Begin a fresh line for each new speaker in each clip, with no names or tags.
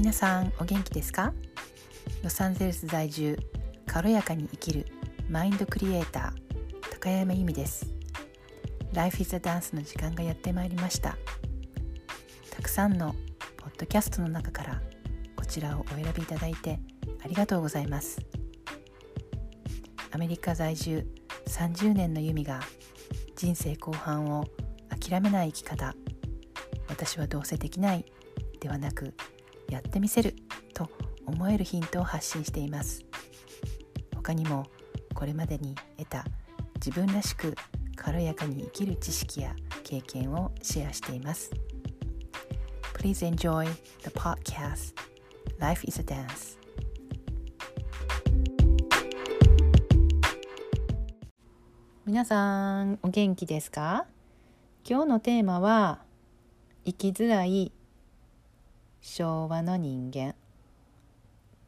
皆さんお元気ですか？ロサンゼルス在住軽やかに生きるマインドクリエイター高山由美です。Life is a Dance の時間がやってまいりました。たくさんのポッドキャストの中からこちらをお選びいただいてありがとうございます。アメリカ在住30年の由美が人生後半を諦めない生き方。私はどうせできないではなくやってみせると思えるヒントを発信しています。他にもこれまでに得た自分らしく軽やかに生きる知識や経験をシェアしています。Please enjoy the podcast. Life is a Dance. 皆さんお元気ですか？今日のテーマは生きづらい昭和の人間。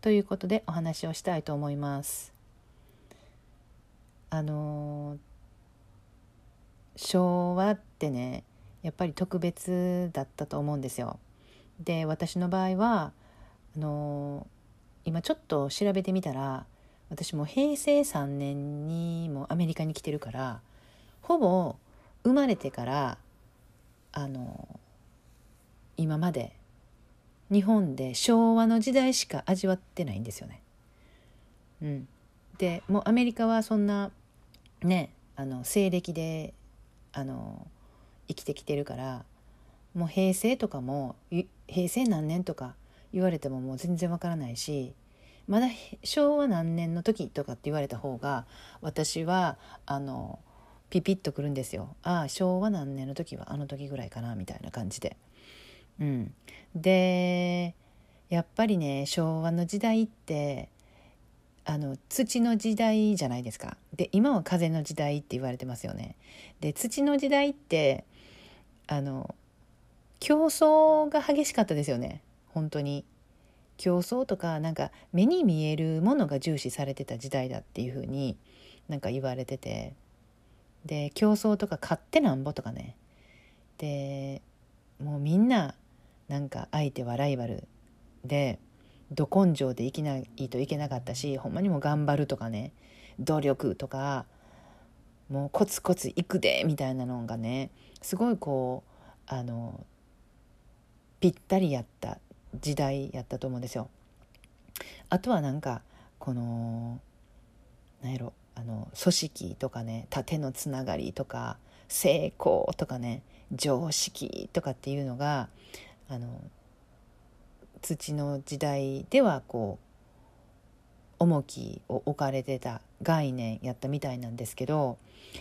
ということでお話をしたいと思います。あの昭和ってねやっぱり特別だったと思うんですよ。で私の場合はあの今ちょっと調べてみたら私も平成3年にもアメリカに来てるからほぼ生まれてからあの今まで日本で昭和の時代しか味わってないんですよね。うん、でもうアメリカはそんなねあの西暦であの生きてきてるからもう平成とかも平成何年とか言われてももう全然わからないしまだ昭和何年の時とかって言われた方が私はあのピピッとくるんですよ。ああ昭和何年の時はあの時ぐらいかなみたいな感じで。うん、でやっぱりね昭和の時代ってあの土の時代じゃないですか。で今は風の時代って言われてますよね。で土の時代ってあの競争が激しかったですよね。本当に。競争とかなんか目に見えるものが重視されてた時代だっていうふうになんか言われてて。で競争とか勝ってなんぼとかね。でもうみんななんか相手はライバルでど根性で生きないといけなかったしほんまにも頑張るとかね努力とかもうコツコツいくでみたいなのがねすごいこうあのぴったりやった時代やったと思うんですよ。あとはなんかこの何やろあの組織とかね縦のつながりとか成功とかね常識とかっていうのがあの土の時代ではこう重きを置かれてた概念やったみたいなんですけど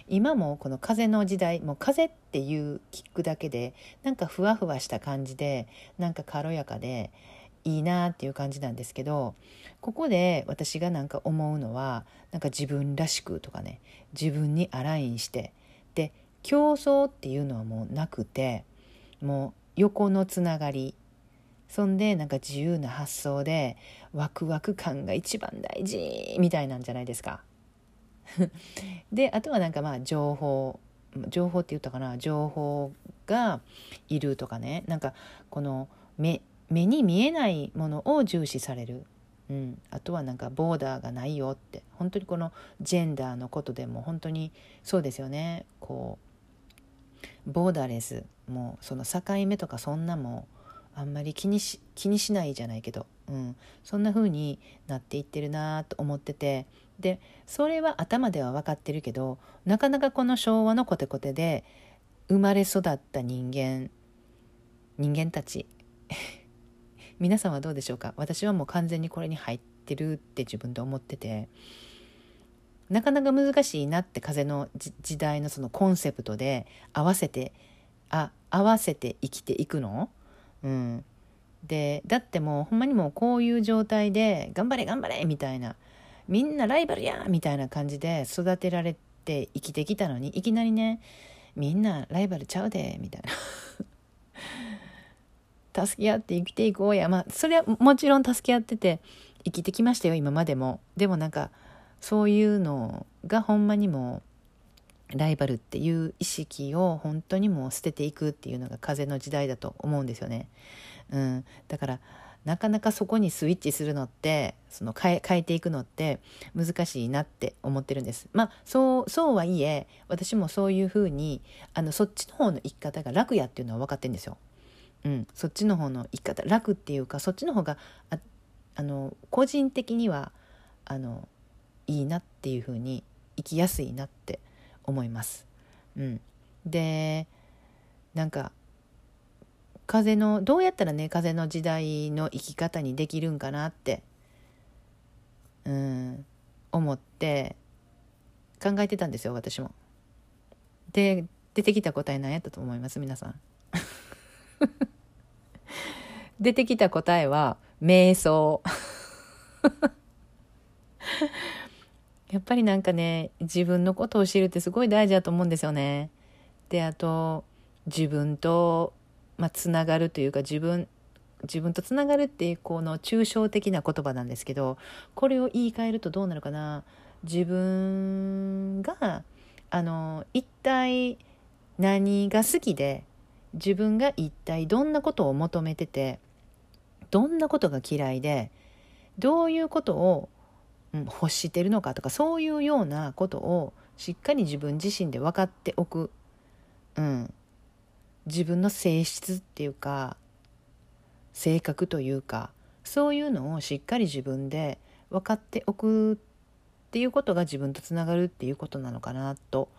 今もこの風の時代もう風っていう聞くだけでなんかふわふわした感じでなんか軽やかでいいなっていう感じなんですけどここで私がなんか思うのはなんか自分らしくとかね自分にアラインしてで競争っていうのはもうなくてもう横のつながり。そんでなんか自由な発想でワクワク感が一番大事みたいなんじゃないですか。であとはなんかまあ情報情報って言ったかな。情報がいるとかね。なんかこの目目に見えないものを重視される、うん、あとはなんかボーダーがないよって。本当にこのジェンダーのことでも本当にそうですよね。こうボーダレス。もうその境目とかそんなもあんまり気にし気にしないじゃないけど、うん、そんな風になっていってるなと思ってて。でそれは頭では分かってるけどなかなかこの昭和のコテコテで生まれ育った人間人間たち。皆さんはどうでしょうか？私はもう完全にこれに入ってるって自分で思ってて。なかなか難しいなって風の時代のそのコンセプトで合わせてあ合わせて生きていくの、うん、でだってもうほんまにもうこういう状態で頑張れ頑張れみたいなみんなライバルやみたいな感じで育てられて生きてきたのにいきなりねみんなライバルちゃうでみたいな。助け合って生きていこうや。まあそれはもちろん助け合ってて生きてきましたよ今までも。でもなんかそういうのがほんまにもライバルっていう意識を本当にもう捨てていくっていうのが風の時代だと思うんですよね。うん、だからなかなかそこにスイッチするのってその変え変えていくのって難しいなって思ってるんです。まあそうそうはいえ私もそういうふうにあのそっちの方の生き方が楽やっていうのは分かってるんですよ。うん、そっちの方の生き方楽っていうかそっちの方がああの個人的にはあのいいなっていうふうに生きやすいなって思います。うん、でなんか風のどうやったらね風の時代の生き方にできるんかなってうん思って考えてたんですよ私も。で出てきた答え何やったと思います？皆さん。出てきた答えは瞑想。やっぱりなんかね自分のことを知るってすごい大事だと思うんですよね。であと自分とまあ、つながるというか自分自分とつながるっていうこの抽象的な言葉なんですけどこれを言い換えるとどうなるかな自分があの一体何が好きで自分が一体どんなことを求めててどんなことが嫌いでどういうことを、うん、欲してるのかとかそういうようなことをしっかり自分自身で分かっておく、うん、自分の性質っていうか性格というかそういうのをしっかり自分で分かっておくっていうことが自分とつながるっていうことなのかなと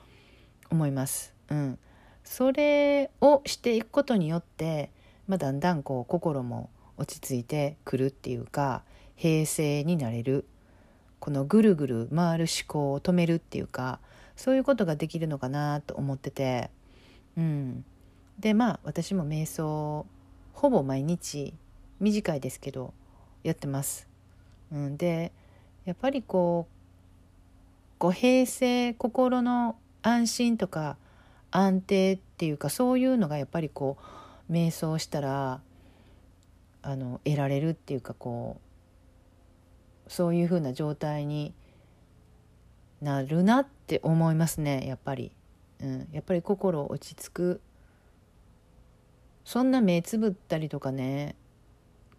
思います。うん、それをしていくことによって、まあ、だんだんこう心も落ち着いてくるっていうか平静になれるこのぐるぐる回る思考を止めるっていうかそういうことができるのかなと思ってて、うん、でまあ私も瞑想ほぼ毎日短いですけどやってます。うん、でやっぱりこうこう平静心の安心とか安定っていうかそういうのがやっぱりこう瞑想したらあの得られるっていうかこうそういうふうな状態になるなって思いますねやっぱり、うん、やっぱり心落ち着く。そんな目つぶったりとかね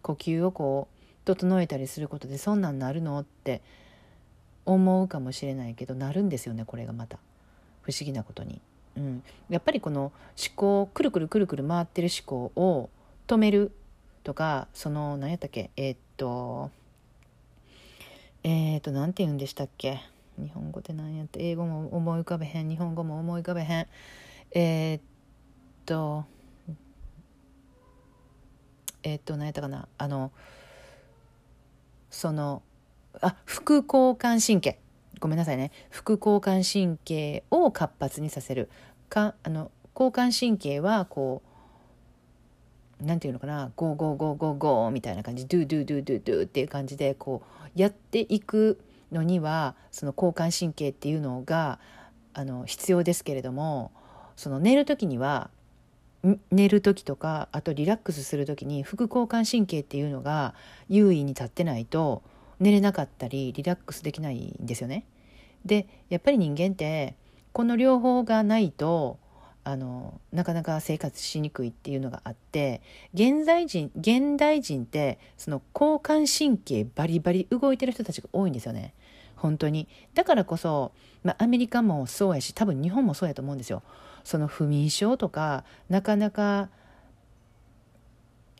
呼吸をこう整えたりすることでそんなんなるのって思うかもしれないけどなるんですよねこれがまた。不思議なことに。うん、やっぱりこの思考くるくるくるくる回ってる思考を止めるとかその何やったっけえー、っとえー、っと何て言うんでしたっけ？日本語って何やって？英語も思い浮かべへん。日本語も思い浮かべへん。えー、っとえっ、と何やったかな？あのそのあ副交感神経。ごめんなさいね。副交感神経を活発にさせる。かあの交感神経はこうなんていうのかなゴーゴーゴーゴーゴーみたいな感じドゥドゥドゥドゥドゥっていう感じでこうやっていくのにはその交感神経っていうのがあの必要ですけれどもその寝る時には寝る時とかあとリラックスする時に副交感神経っていうのが優位に立ってないと寝れなかったりリラックスできないんですよね。でやっぱり人間ってこの両方がないとあのなかなか生活しにくいっていうのがあって現在人現代人ってその交感神経バリバリ動いてる人たちが多いんですよね。本当にだからこそ、まあ、アメリカもそうやし多分日本もそうやと思うんですよ。その不眠症とかなかなか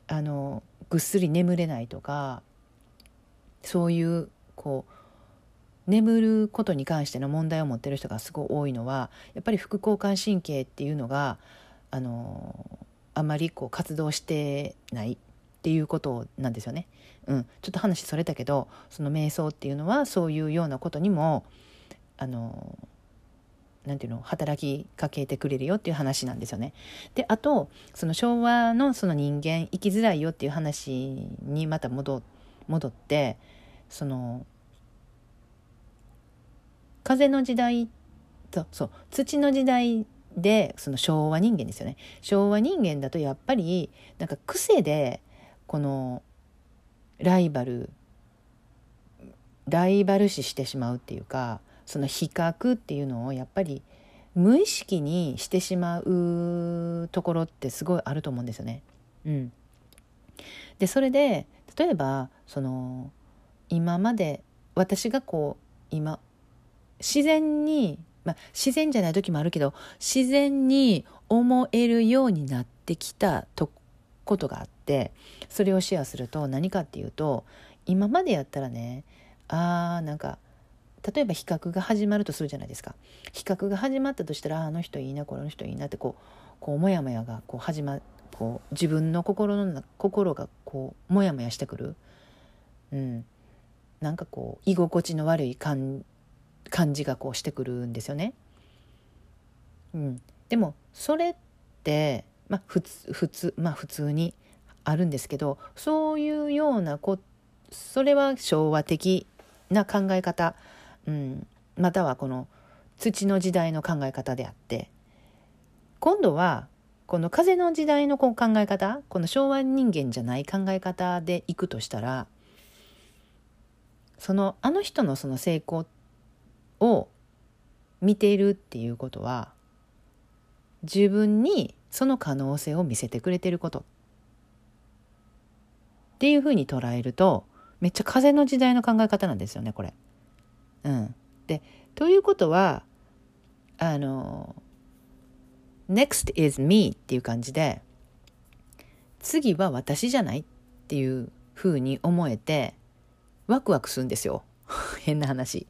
あのぐっすり眠れないとかそういうこう眠ることに関しての問題を持ってる人がすごい多いのはやっぱり副交感神経っていうのがあのあまりこう活動してないっていうことなんですよね。うん、ちょっと話それたけどその瞑想っていうのはそういうようなことにもあのなんていうの働きかけてくれるよっていう話なんですよね。であとその昭和のその人間生きづらいよっていう話にまた戻戻ってその風の時代とそう土の時代でその昭和人間ですよね昭和人間だとやっぱりなんか癖でこのライバルライバル視してしまうっていうかその比較っていうのをやっぱり無意識にしてしまうところってすごいあると思うんですよね。うん、でそれで例えばその今まで私がこう今自然に、まあ、自然じゃない時もあるけど自然に思えるようになってきたとことがあってそれをシェアすると何かっていうと今までやったらねあーなんか例えば比較が始まるとするじゃないですか。比較が始まったとしたらあの人いいなこの人いいなってこうこうモヤモヤがこう始まこう自分の心の心がこうモヤモヤしてくる、うん、なんかこう居心地の悪い感感じがこうしてくるんですよね。うん、でもそれってまあ普通普通まあ普通にあるんですけどそういうようなこそれは昭和的な考え方、うん、またはこの土の時代の考え方であって今度はこの風の時代のこう考え方この昭和人間じゃない考え方でいくとしたらそのあの人のその成功っを見ているっていうことは自分にその可能性を見せてくれてることっていうふうに捉えるとめっちゃ風の時代の考え方なんですよねこれ。うん、でということはあの next is me っていう感じで次は私じゃないっていうふうに思えてワクワクするんですよ 変な話。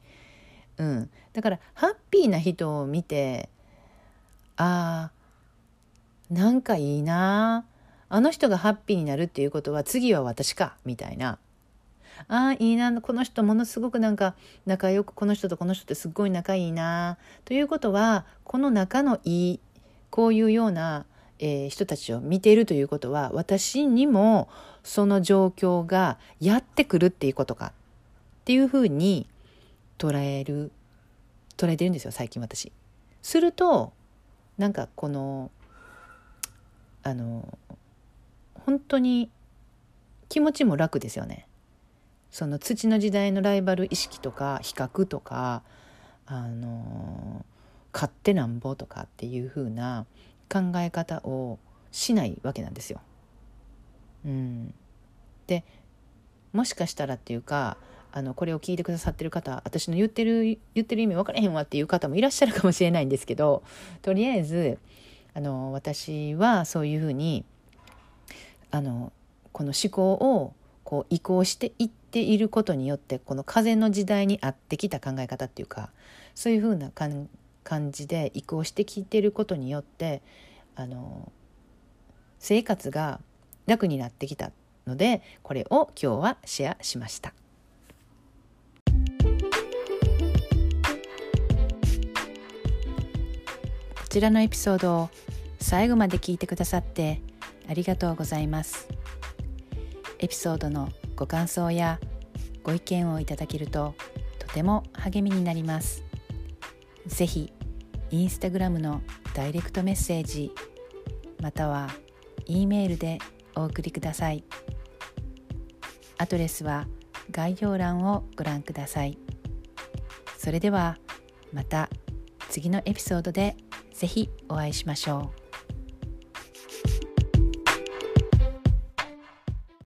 うん、だからハッピーな人を見てあーなんかいいなあの人がハッピーになるっていうことは次は私か。みたいな。ああいいなこの人ものすごくなんか仲良くこの人とこの人ってすっごい仲いいなということはこの仲のいいこういうような、えー、人たちを見ているということは私にもその状況がやってくるっていうことか。っていうふうに捉える捉えてるんですよ最近私。するとなんかこのあの本当に気持ちも楽ですよね。その土の時代のライバル意識とか比較とかあの勝手なんぼとかっていう風な考え方をしないわけなんですよ。うん、でもしかしたらっていうかあのこれを聞いてくださってる方私の言ってる言ってる意味分からへんわっていう方もいらっしゃるかもしれないんですけどとりあえずあの私はそういうふうにあのこの思考をこう移行していっていることによってこの風の時代に合ってきた考え方っていうかそういうふうな感じで移行してきてることによってあの生活が楽になってきたのでこれを今日はシェアしました。ちらのエピソードを最後まで聞いてくださってありがとうございます。エピソードのご感想やご意見をいただけるととても励みになります。ぜひインスタグラムのダイレクトメッセージまたは E メールでお送りください。アドレスは概要欄をご覧ください。それではまた次のエピソードでぜひお会いしましょう。